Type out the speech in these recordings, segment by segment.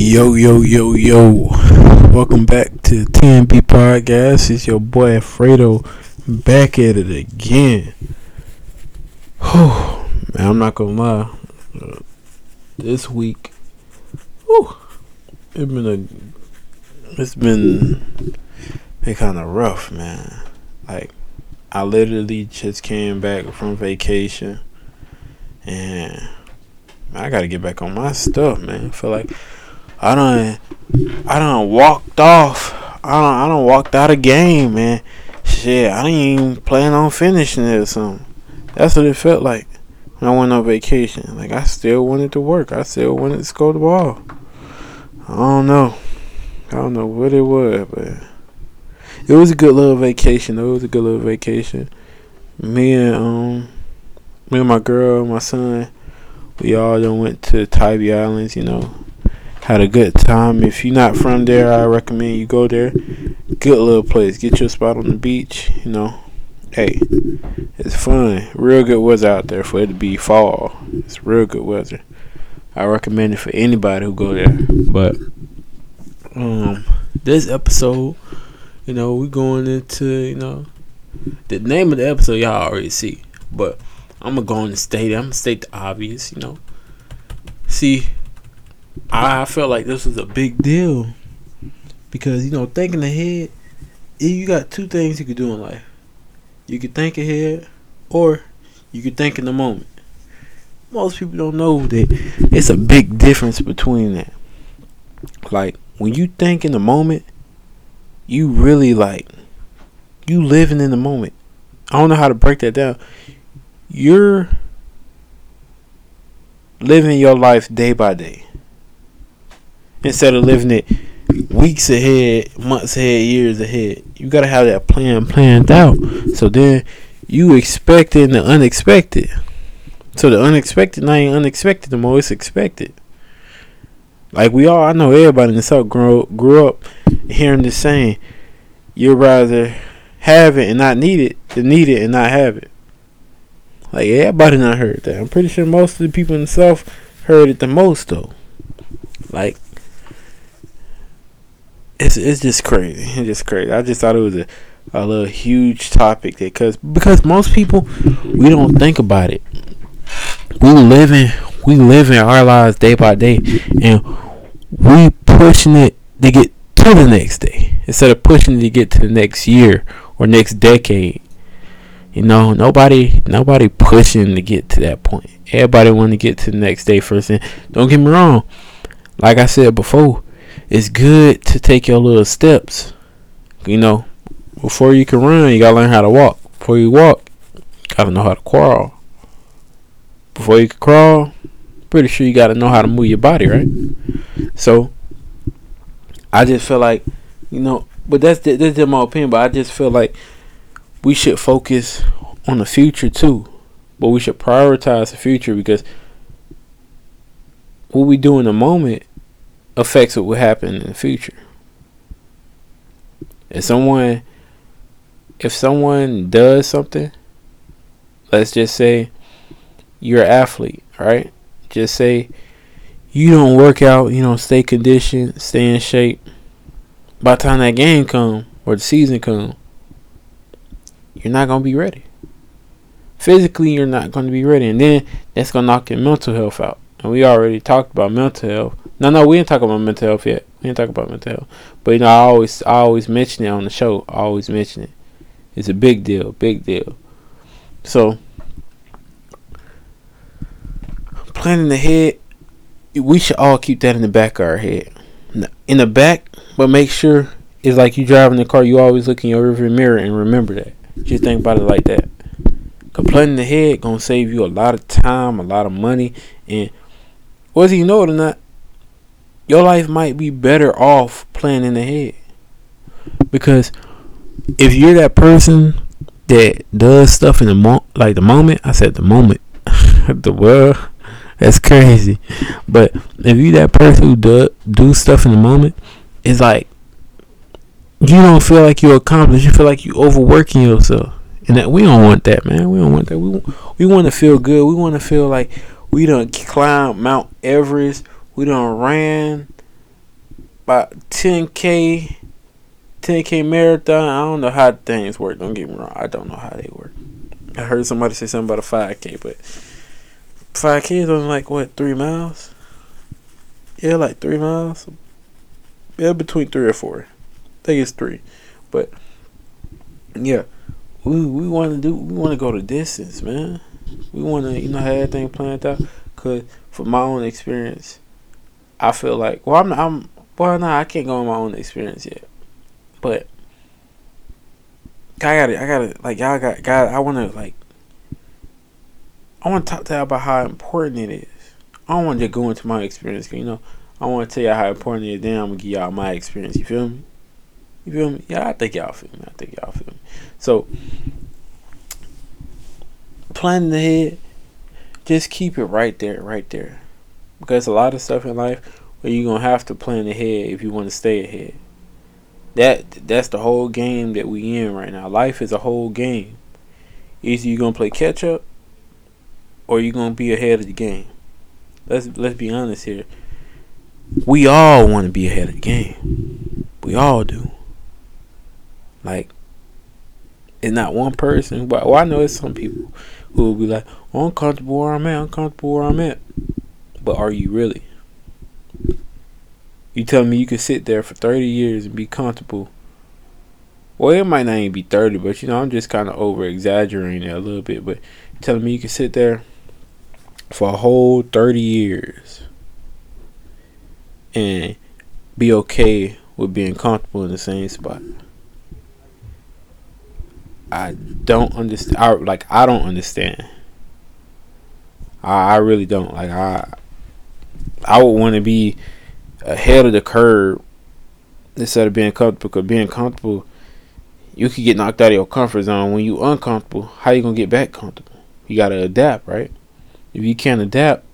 Yo, yo, yo, yo. Welcome back to TMB Podcast. It's your boy Alfredo back at it again. Whew, man, I'm not gonna lie. Uh, this week, it's been a, it's been, been kind of rough, man. Like, I literally just came back from vacation, and I gotta get back on my stuff, man. I feel like I don't, I don't walked off. I don't, I don't walked out of game, man. Shit, I didn't even plan on finishing it or something. That's what it felt like when I went on vacation. Like I still wanted to work. I still wanted to score the ball. I don't know. I don't know what it was, but it was a good little vacation. It was a good little vacation. Me and um, me and my girl, my son, we all done went to Tybee Islands. You know, had a good time. If you're not from there, I recommend you go there. Good little place. Get your spot on the beach. You know, hey, it's fun. Real good weather out there for it to be fall. It's real good weather. I recommend it for anybody who go there. But um, this episode, you know, we going into you know the name of the episode y'all already see, but I'm gonna go on and state. I'm gonna state the obvious. You know, see I felt like this was a big deal because you know thinking ahead, you got two things you could do in life. You could think ahead, or you could think in the moment. Most people don't know that it's a big difference between that. Like when you think in the moment, you really like you living in the moment. I don't know how to break that down. You're living your life day by day instead of living it weeks ahead, months ahead, years ahead. You gotta have that plan planned out. So then you expecting the unexpected. So the unexpected not ain't unexpected no more, it's expected. Like we all I know everybody in the South grew grew up hearing this saying, you'd rather have it and not need it than need it and not have it. Like everybody not heard that. I'm pretty sure most of the people in the South heard it the most though. Like it's it's just crazy. It's just crazy. I just thought it was a, a little huge topic that cause because most people we don't think about it. We living we living our lives day by day and we pushing it to get to the next day instead of pushing it to get to the next year or next decade. You know, nobody nobody pushing to get to that point. Everybody want to get to the next day first. And don't get me wrong, like I said before, it's good to take your little steps. You know, before you can run, you gotta learn how to walk. Before you walk, you gotta know how to crawl. Before you can crawl, pretty sure you gotta know how to move your body, right? So, I just feel like, you know, but that's that's just my opinion. But I just feel like we should focus on the future too, but we should prioritize the future because what we do in the moment affects what will happen in the future. If someone if someone does something, let's just say you're an athlete, right? Just say you don't work out, you don't stay conditioned, stay in shape. By the time that game come or the season come, you're not gonna be ready. Physically, you're not gonna be ready, and then that's gonna knock your mental health out. And we already talked about mental health no, no, we didn't talk about mental health yet. We didn't talk about mental health. But you know, I always, I always mention it on the show. I always mention it. It's a big deal, big deal. So, planning ahead, we should all keep that in the back of our head. In the back, but make sure it's like you driving the car. You always look in your rearview mirror and remember that. Just think about it like that. Planning ahead gonna save you a lot of time, a lot of money, and whether you know it or not, your life might be better off planning ahead. Because if you're that person that does stuff in the mo like the moment, I said the moment, the world, that's crazy. But if you that person who do do stuff in the moment, it's like you don't feel like you accomplished. You feel like you overworking yourself, and that we don't want that, man. We don't want that. We we want to feel good. We want to feel like we don't climb Mount Everest we done ran about 10k 10k marathon. I don't know how things work. Don't get me wrong. I don't know how they work. I heard somebody say something about a 5k, but 5k is only like what three miles? Yeah, like three miles. Yeah, between three or four. I think it's three, but yeah, we we want to do. We want to go the distance, man. We want to you know have everything planned out. Cause from my own experience, I feel like well I'm I'm well no I can't go on my own experience yet, but I got it. I got it. Like y'all got God. I want to like. I want to talk to y'all about how important it is. I don't want to go into my experience. You know, I want to tell y'all how important it is. Then I'm gonna give y'all my experience. You feel me? You feel me? Yeah, I think y'all feel me. I think y'all feel me. So, planning ahead, just keep it right there, right there. Because a lot of stuff in life where you're gonna have to plan ahead if you want to stay ahead. That that's the whole game that we in right now. Life is a whole game. Either you're gonna play catch up or you're gonna be ahead of the game. Let's let's be honest here. We all want to be ahead of the game. We all do. Like, it's not one person, but well, I know it's some people who will be like, oh, I'm comfortable where I'm at, I'm comfortable where I'm at. But are you really? You telling me you could sit there for 30 years and be comfortable? Well, it might not even be 30, but you know, I'm just kind of over exaggerating it a little bit. But telling me you could sit there for a whole 30 years and be okay with being comfortable in the same spot. I don't understand. I, like I don't understand. I, I really don't. Like I, I would want to be ahead of the curve instead of being comfortable. Because being comfortable, you could get knocked out of your comfort zone. When you uncomfortable, how you gonna get back comfortable? You gotta adapt, right? If you can't adapt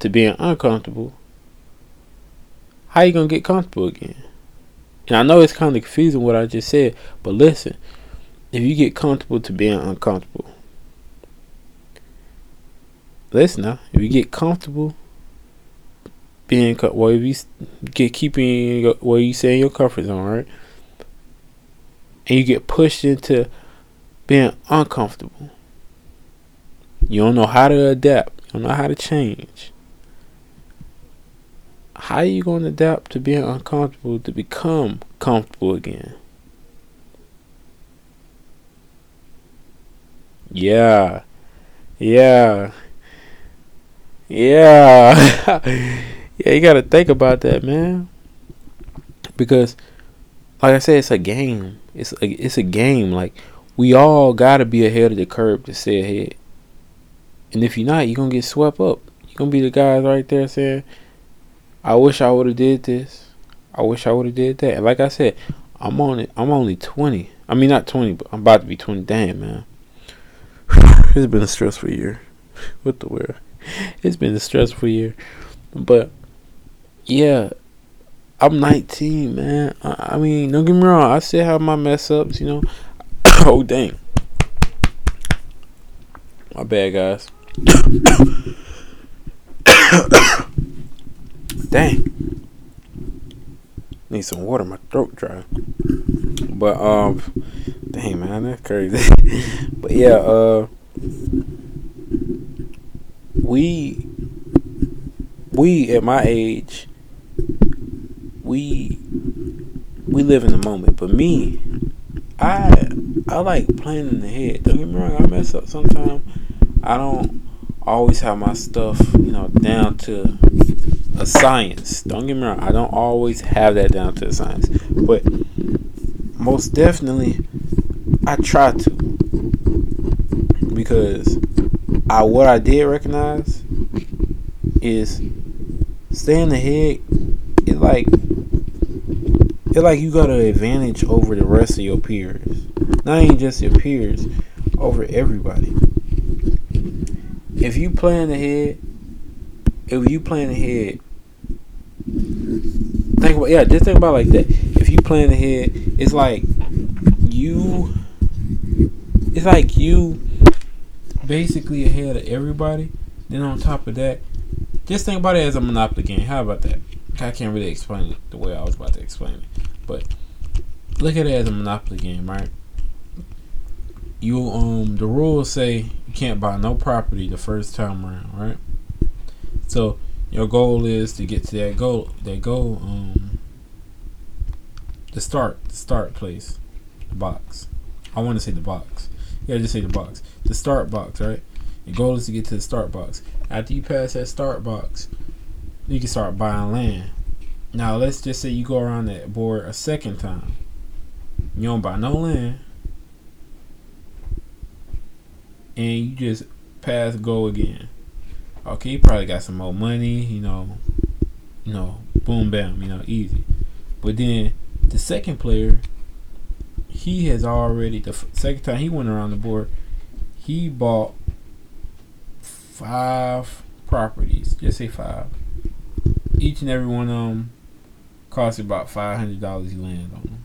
to being uncomfortable, how you gonna get comfortable again? And I know it's kind of confusing what I just said, but listen, if you get comfortable to being uncomfortable, listen now. If you get comfortable being if you get keeping what you say in your comfort zone, right, and you get pushed into being uncomfortable, you don't know how to adapt. You don't know how to change. How are you going to adapt to being uncomfortable to become comfortable again? Yeah. Yeah. Yeah. yeah, you got to think about that, man. Because like I said it's a game. It's a, it's a game like we all got to be ahead of the curve to stay ahead. And if you're not, you're to get swept up. You're to be the guys right there saying, "I wish I would have did this. I wish I would have did that." And like I said, I'm on it. I'm only 20. I mean, not 20, but I'm about to be 20. Damn, man. it's been a stressful year. What the world? It's been a stressful year. But yeah, I'm 19, man. I, I mean, don't get me wrong. I still have my mess ups, you know. oh dang. My bad, guys. dang. Need some water. My throat dry. But um, dang man, that's crazy. but yeah, uh, we we at my age, we we live in the moment. But me, I I like planning ahead. Don't get me wrong, I mess up sometimes. I don't always have my stuff, you know, down to a science. Don't get me wrong, I don't always have that down to a science. But most definitely I try to. Because I what I did recognize is staying ahead it like it like you got an advantage over the rest of your peers. Not even just your peers, over everybody. If you plan ahead, if you plan ahead, think about yeah, just think about like that. If you plan ahead, it's like you, it's like you, basically ahead of everybody. Then on top of that, just think about it as a monopoly game. How about that? I can't really explain it the way I was about to explain it, but look at it as a monopoly game, right? You um the rules say you can't buy no property the first time around, right? So your goal is to get to that goal that goal um the start the start place the box. I want to say the box. Yeah just say the box. The start box right? Your goal is to get to the start box. After you pass that start box you can start buying land now let's just say you go around that board a second time you don't buy no land and you just pass go again okay, you probably got some more money, you know, you know, boom, bam, you know, easy. But then the second player, he has already the second time he went around the board, he bought five properties. Just say five. Each and every one of them cost about five hundred dollars. He land on them.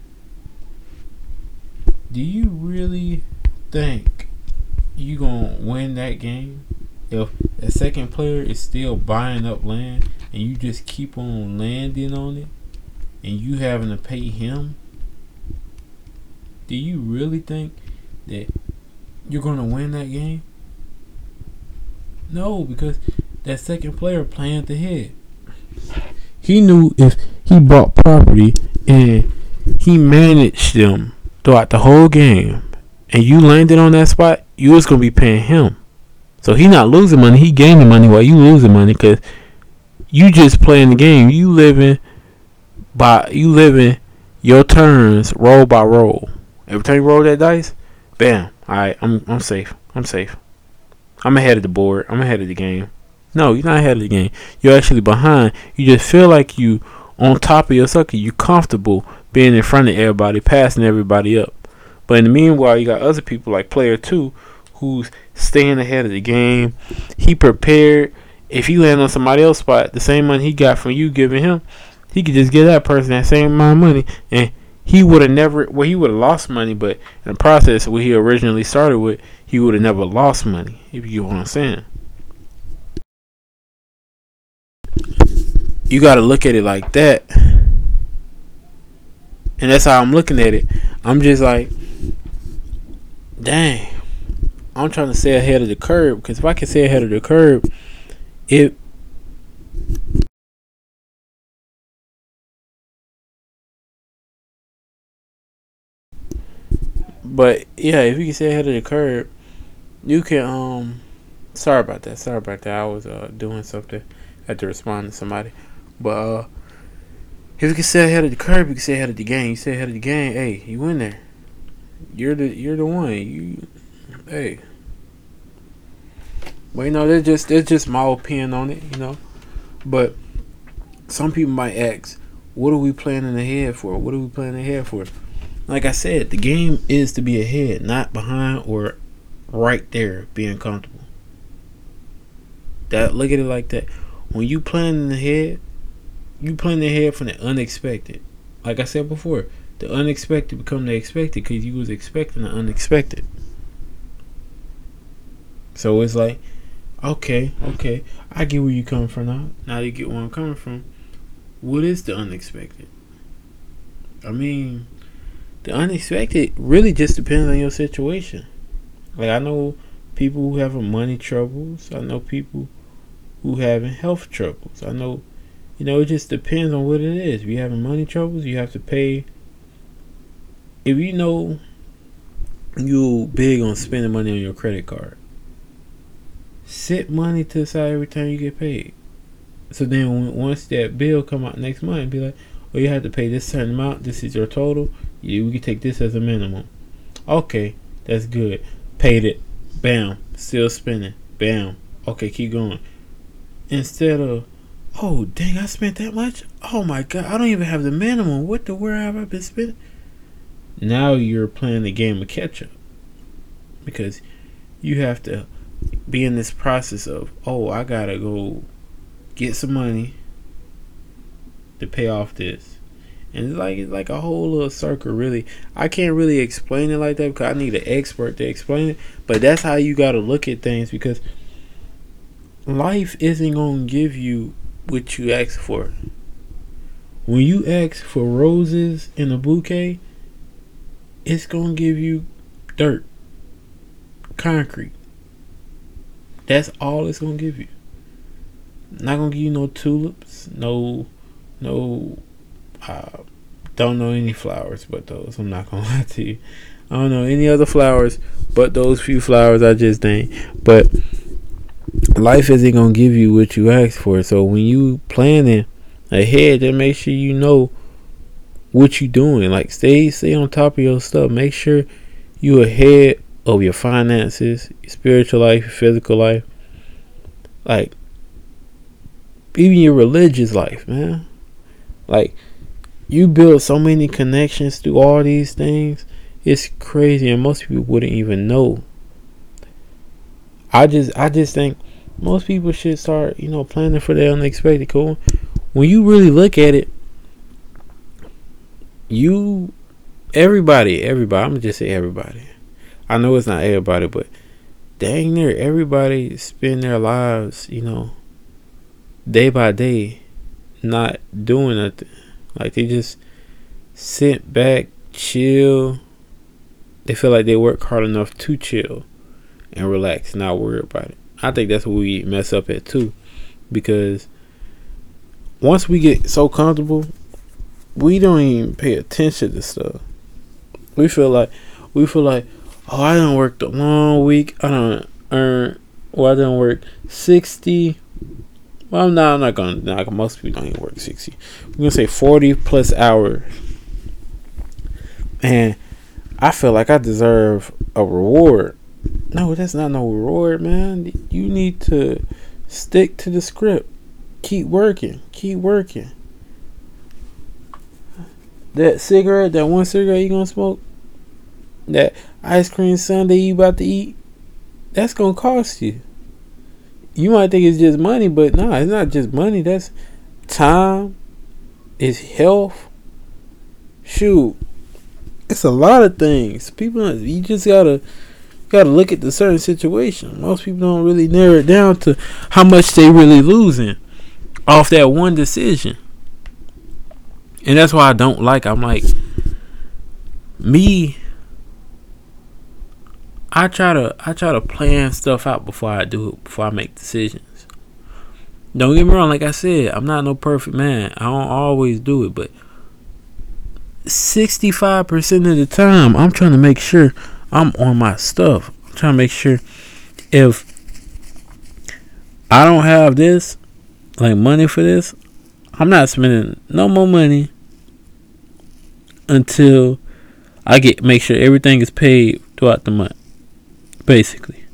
Do you really think you gonna win that game? if a second player is still buying up land and you just keep on landing on it and you having to pay him, do you really think that you're to win that game? No, because that second player planned ahead. He knew if he bought property and he managed them throughout the whole game and you landed on that spot, you was going to be paying him. So he not losing money, he gaining money while you losing money because you just playing the game. You living by you living your turns roll by roll. Every time you roll that dice, bam. Alright, I'm I'm safe. I'm safe. I'm ahead of the board. I'm ahead of the game. No, you're not ahead of the game. You're actually behind. You just feel like you on top of your sucker. You comfortable being in front of everybody, passing everybody up. But in the meanwhile, you got other people like player two who's staying ahead of the game. He prepared. If he land on somebody else's spot, the same money he got from you giving him, he could just give that person that same amount of money, and he would have never. Well, he would have lost money, but in the process, what he originally started with, he would have never lost money. If you get what I'm saying. You got to look at it like that. And that's how I'm looking at it. I'm just like, dang. I'm trying to stay ahead of the curve because if I can stay ahead of the curve, it But yeah, if you can stay ahead of the curve, you can um sorry about that. Sorry about that. I was uh doing something. I had to respond to somebody. But uh if you can stay ahead of the curve, you can stay ahead of the game. You stay ahead of the game, hey, you win there. You're the you're the one. You hey. Well, you know, that's just that's just my opinion on it, you know. But some people might ask, what are we planning ahead for? What are we planning ahead for? Like I said, the game is to be ahead, not behind or right there being comfortable. That look at it like that. When you planning ahead, you plan ahead from the unexpected. Like I said before, the unexpected become the expected because you was expecting the unexpected. So it's like, okay, okay, I get where you coming from now. Now you get where I'm coming from. What is the unexpected? I mean, the unexpected really just depends on your situation. Like I know people who have money troubles. I know people who having health troubles. I know, you know, it just depends on what it is. If you're having money troubles, you have to pay. If you know you big on spending money on your credit card, set money to the side every time you get paid. So then once that bill come out next month, be like, oh, you have to pay this certain amount. This is your total. You we can take this as a minimum. Okay, that's good. Paid it. Bam. Still spending. Bam. Okay, keep going. Instead of, oh dang, I spent that much. Oh my god, I don't even have the minimum. What the where have I been spending? Now you're playing the game of catch up because you have to be in this process of oh I gotta go get some money to pay off this. And it's like it's like a whole little circle really. I can't really explain it like that because I need an expert to explain it. But that's how you gotta look at things because life isn't gonna give you what you ask for. when you ask for roses in a bouquet, it's gonna give you dirt, concrete. That's all it's gonna give you. Not gonna give you no tulips, no, no. Uh, don't know any flowers but those. I'm not gonna lie to you. I don't know any other flowers but those few flowers I just named. But life isn't gonna give you what you asked for. So when you planning ahead, then make sure you know what you doing. Like stay stay on top of your stuff. Make sure you ahead of your finances, your spiritual life, your physical life. Like even your religious life, man. Like you build so many connections through all these things. It's crazy and most people wouldn't even know. I just I just think most people should start, you know, planning for the unexpected. Cool. When you really look at it, you, everybody, everybody. I'm just say everybody. I know it's not everybody, but dang near everybody spend their lives, you know, day by day, not doing nothing. Like they just sit back, chill. They feel like they work hard enough to chill and relax, not worry about it. I think that's what we mess up at too, because once we get so comfortable, we don't even pay attention to stuff. We feel like we feel like, oh, I don't work the long week. I don't earn. Well, I don't work sixty. Well, no, I'm not gonna. Not, most people don't even work sixty. We're gonna say forty plus hours, and I feel like I deserve a reward no, that's not no reward, man. You need to stick to the script. Keep working. Keep working. That cigarette, that one cigarette you gonna smoke, that ice cream sundae you about to eat, that's gonna cost you. You might think it's just money, but no, it's not just money. That's time. It's health. Shoot, it's a lot of things. People, you just gotta got to look at the certain situation. Most people don't really narrow it down to how much they really losing off that one decision. And that's why I don't like I'm like me I try to I try to plan stuff out before I do it, before I make decisions. Don't get me wrong, like I said, I'm not no perfect man. I don't always do it, but 65% of the time I'm trying to make sure I'm on my stuff. I'm trying to make sure if I don't have this, like money for this, I'm not spending no more money until I get make sure everything is paid throughout the month. Basically.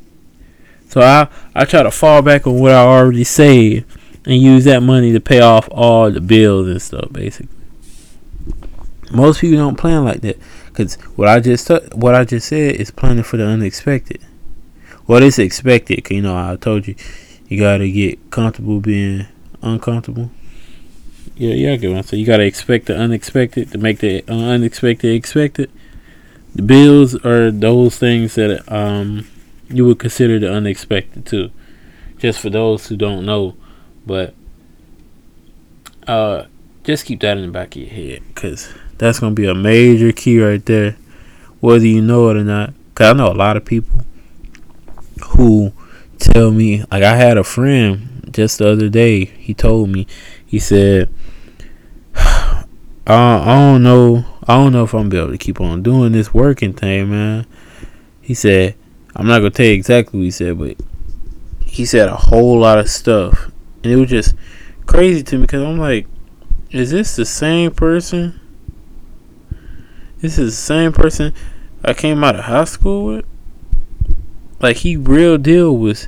So I I try to fall back on what I already saved and use that money to pay off all the bills and stuff basically. Most people don't plan like that. Cause what I just what I just said is planning for the unexpected. What is expected? Cause you know I told you you gotta get comfortable being uncomfortable. Yeah, yeah, I get what I'm. You gotta expect the unexpected to make the unexpected expected. The bills are those things that um you would consider the unexpected too. Just for those who don't know, but uh, just keep that in the back of your head, cause that's gonna be a major key right there, whether you know it or not. Cause I know a lot of people who tell me, like I had a friend just the other day. He told me, he said, I, I don't know, I don't know if I'm gonna be able to keep on doing this working thing, man. He said, I'm not gonna tell you exactly what he said, but he said a whole lot of stuff, and it was just crazy to me because I'm like, is this the same person? This is the same person I came out of high school with. Like he real deal was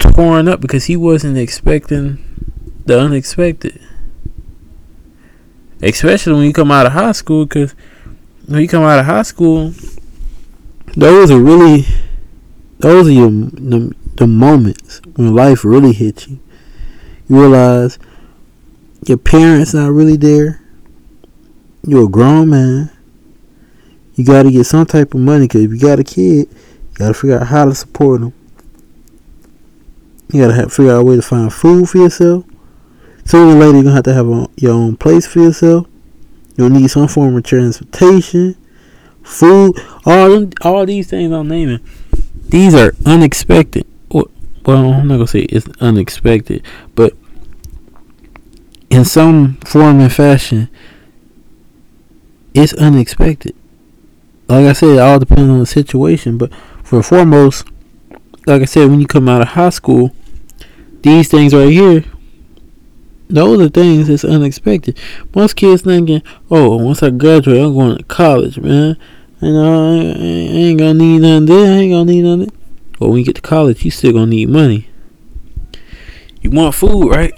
torn up because he wasn't expecting the unexpected. Especially when you come out of high school, because when you come out of high school, those are really those are your the, the moments when life really hits you. You realize your parents not really there. You're a grown man you got to get some type of money because if you got a kid, you got to figure out how to support them. You got to figure out a way to find food for yourself. Sooner or later, you're gonna have to have a, your own place for yourself. You'll need some form of transportation, food, all them, all these things I'm naming. These are unexpected. Well, I'm not gonna say it's unexpected, but in some form and fashion, it's unexpected. Like I said, it all depends on the situation. But for foremost, like I said, when you come out of high school, these things right here, those are things that's unexpected. Most kids thinking, oh, once I graduate, I'm going to college, man. You know, I ain't gonna need nothing there. I ain't gonna need nothing. But when you get to college, you still gonna need money. You want food, right?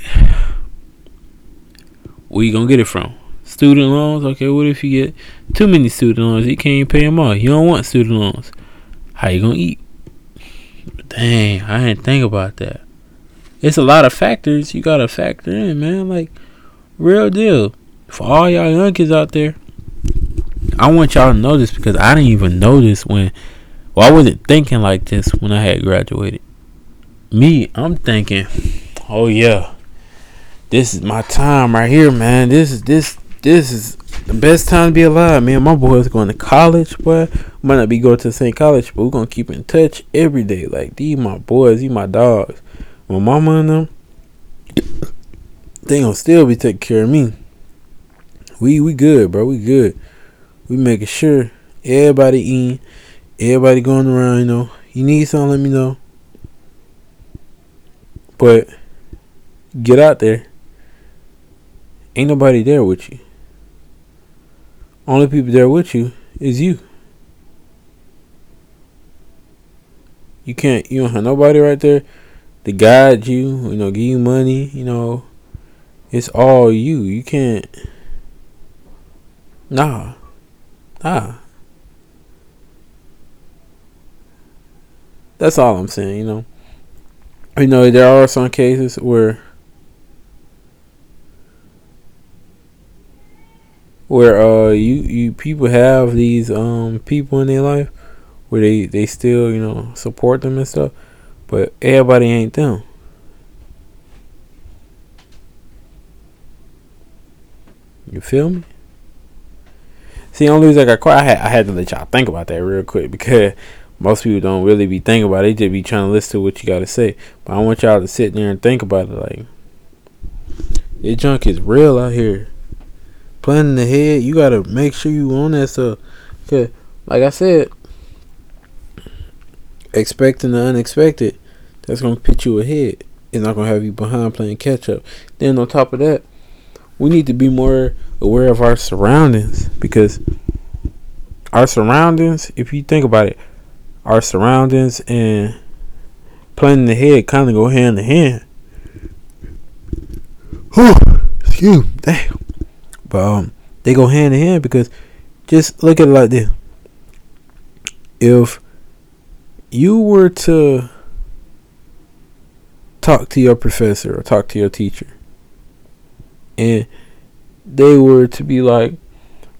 Where you gonna get it from? Student loans. Okay, what if you get too many student loans? You can't pay them all. You don't want student loans. How you gonna eat? Dang, I didn't think about that. It's a lot of factors you gotta factor in, man. Like, real deal. For all y'all young kids out there, I want y'all to know this because I didn't even know this when, well, I wasn't thinking like this when I had graduated. Me, I'm thinking, oh yeah, this is my time right here, man. This is this this is the best time to be alive, man. My boys going to college, boy. Might not be going to the same college, but we're gonna keep in touch every day. Like these my boys, these my dogs. My mama and them, they gonna still be taking care of me. We we good, bro. We good. We making sure everybody eating, everybody going around. You know, you need something, let me know. But get out there. Ain't nobody there with you. Only people there with you is you. You can't. You don't have nobody right there to guide you, you know, give you money, you know, it's all you. You can't. Nah. Nah. That's all I'm saying, you know. You know, there are some cases where where uh you you people have these um people in their life where they they still, you know, support them and stuff. But everybody ain't them. You feel me? See, only reason I got quiet, I had, I had to let y'all think about that real quick because most people don't really be thinking about it. They just be trying to listen to what you got to say. But I want y'all to sit there and think about it. Like, this junk is real out here. Planning ahead, you got to make sure you on that stuff. Because, like I said, expecting the unexpected, that's gonna put you ahead. It's not gonna have you behind playing catch up. Then on top of that, we need to be more aware of our surroundings because our surroundings, if you think about it, our surroundings and planning ahead kind of go hand in hand. Oh, excuse me, damn. But um, they go hand in hand because just look at it like this. If you were to talk to your professor or talk to your teacher and they were to be like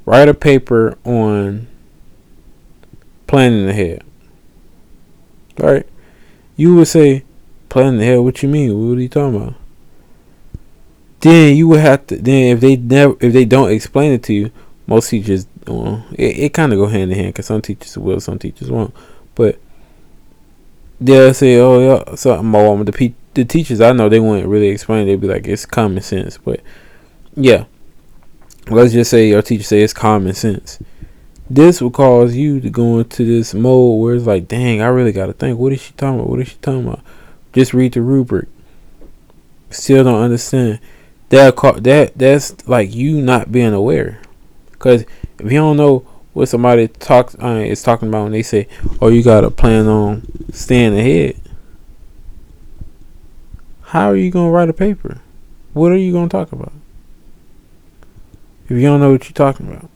write a paper on planning ahead right? You would say planning ahead what you mean? What are you talking about then you would have to then if they never if they don't explain it to you most teachers well, it, it kind of go hand in hand because some teachers will some teachers won't but they'll say, "Oh yeah, more." The pe- the teachers I know they wouldn't really explain. It. They'd be like, "It's common sense," but yeah, let's just say your teacher say it's common sense. This will cause you to go into this mode where it's like, "Dang, I really got to think. What is she talking about? What is she talking about?" Just read the rubric. Still don't understand. That that that's like you not being aware, because if you don't know what somebody talks uh, is talking about when they say, "Oh, you gotta plan on staying ahead." How are you gonna write a paper? What are you gonna talk about if you don't know what you're talking about?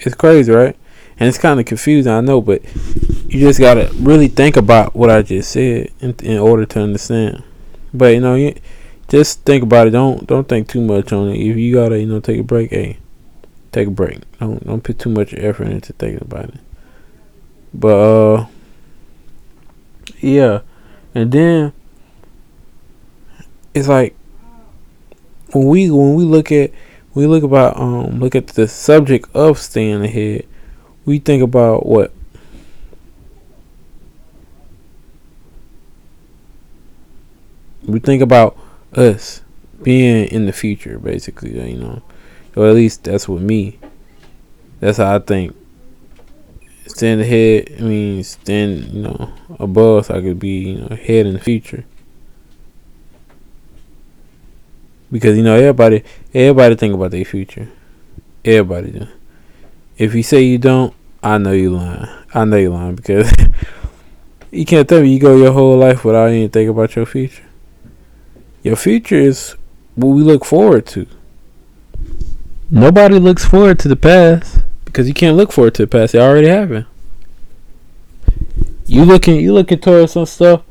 It's crazy, right? And it's kind of confusing, I know, but you just gotta really think about what I just said in, in order to understand. But you know, you just think about it. Don't don't think too much on it. If you gotta, you know, take a break, hey take a break. Don't don't put too much effort into thinking about it. But uh yeah. And then it's like when we when we look at we look about um look at the subject of staying ahead, we think about what we think about us being in the future, basically. You know, or at least that's what me. That's how I think. Stand ahead. I mean, stand you know above, so I could be you know ahead in the future. Because you know everybody, everybody think about their future. Everybody do. If you say you don't, I know you lying. I know you lying because you can't tell me you go your whole life without even thinking about your future. Your future is what we look forward to. Nobody looks forward to the past because you can't look forward to the past. It already happened. You looking, you looking towards some stuff,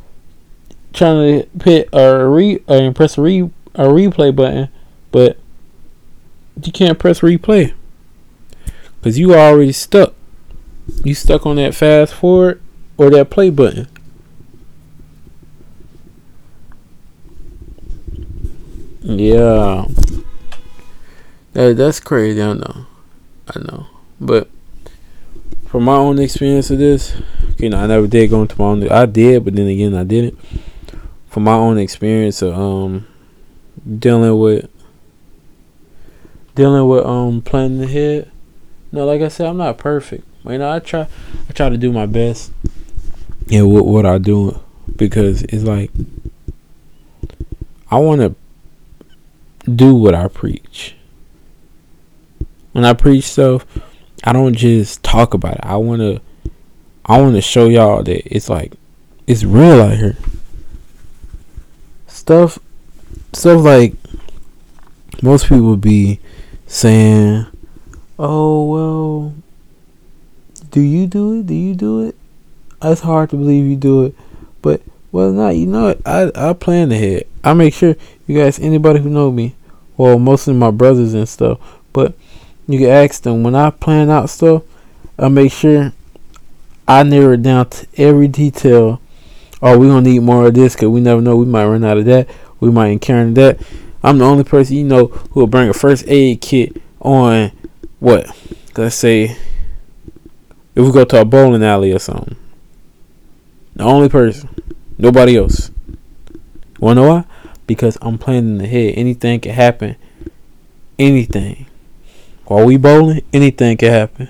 trying to hit or re uh, or press a re a replay button, but you can't press replay because you already stuck. You stuck on that fast forward or that play button. Yeah. That, that's crazy, I know. I know. But from my own experience of this, you know, I never did go into my own I did, but then again I didn't. From my own experience of um dealing with dealing with um planning ahead. No, like I said, I'm not perfect. You know, I try I try to do my best in what what I do because it's like I want to do what I preach. When I preach stuff, I don't just talk about it. I want to I want to show y'all that it's like it's real out here. Stuff stuff like most people be saying, "Oh, well, do you do it? Do you do it?" It's hard to believe you do it, but well, not you know I I plan ahead. I make sure you guys, anybody who know me, well, mostly my brothers and stuff, but you can ask them when I plan out stuff. I make sure I narrow it down to every detail. Oh, we gonna need more of this because we never know. We might run out of that. We might encounter that. I'm the only person you know who will bring a first aid kit on what? Let's say if we go to a bowling alley or something. The only person. Nobody else. Wanna know why? Because I'm planning ahead. Anything can happen. Anything. While we bowling, anything can happen.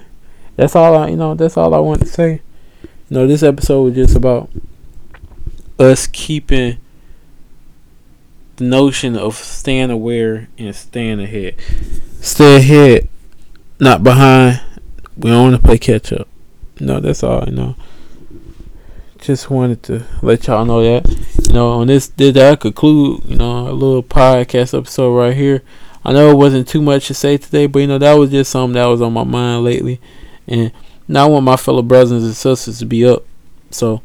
That's all I you know, that's all I want to say. You know, this episode was just about us keeping the notion of staying aware and staying ahead. Stay ahead, not behind. We don't want to play catch up. No, that's all I know just wanted to let y'all know that. You know, on this did that conclude, you know, a little podcast episode right here. I know it wasn't too much to say today, but you know, that was just something that was on my mind lately. And now I want my fellow brothers and sisters to be up. So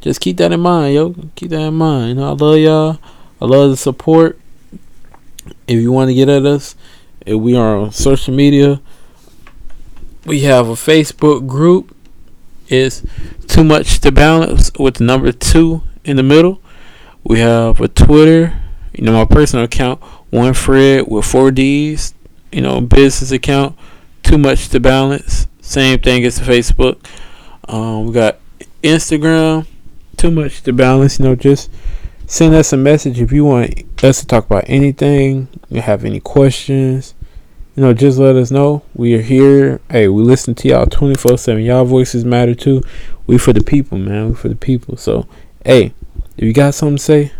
just keep that in mind, yo. Keep that in mind. You know, I love y'all. I love the support. If you want to get at us, we are on social media. We have a Facebook group is too much to balance with number two in the middle. We have a Twitter, you know, my personal account, one Fred with four D's, you know, business account, too much to balance. Same thing as Facebook. Um, we got Instagram, too much to balance. You know, just send us a message if you want us to talk about anything. You have any questions you know, just let us know. We are here. Hey, we listen to y'all 24 7. Y'all voices matter too. We for the people, man. We for the people. So, hey, if you got something to say,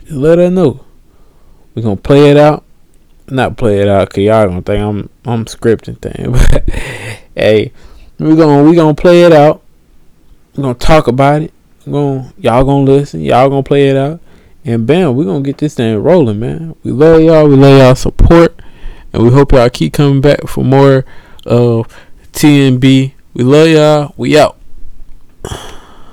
just let us know. We're going to play it out. Not play it out because y'all don't think I'm I'm scripting thing. But, hey, we're going to we gonna play it out. We're going to talk about it. We're gonna, y'all going to listen. Y'all going to play it out. And bam, we're going to get this thing rolling, man. We love y'all. We love y'all support. And we hope y'all keep coming back for more of TMB. We love y'all. We out.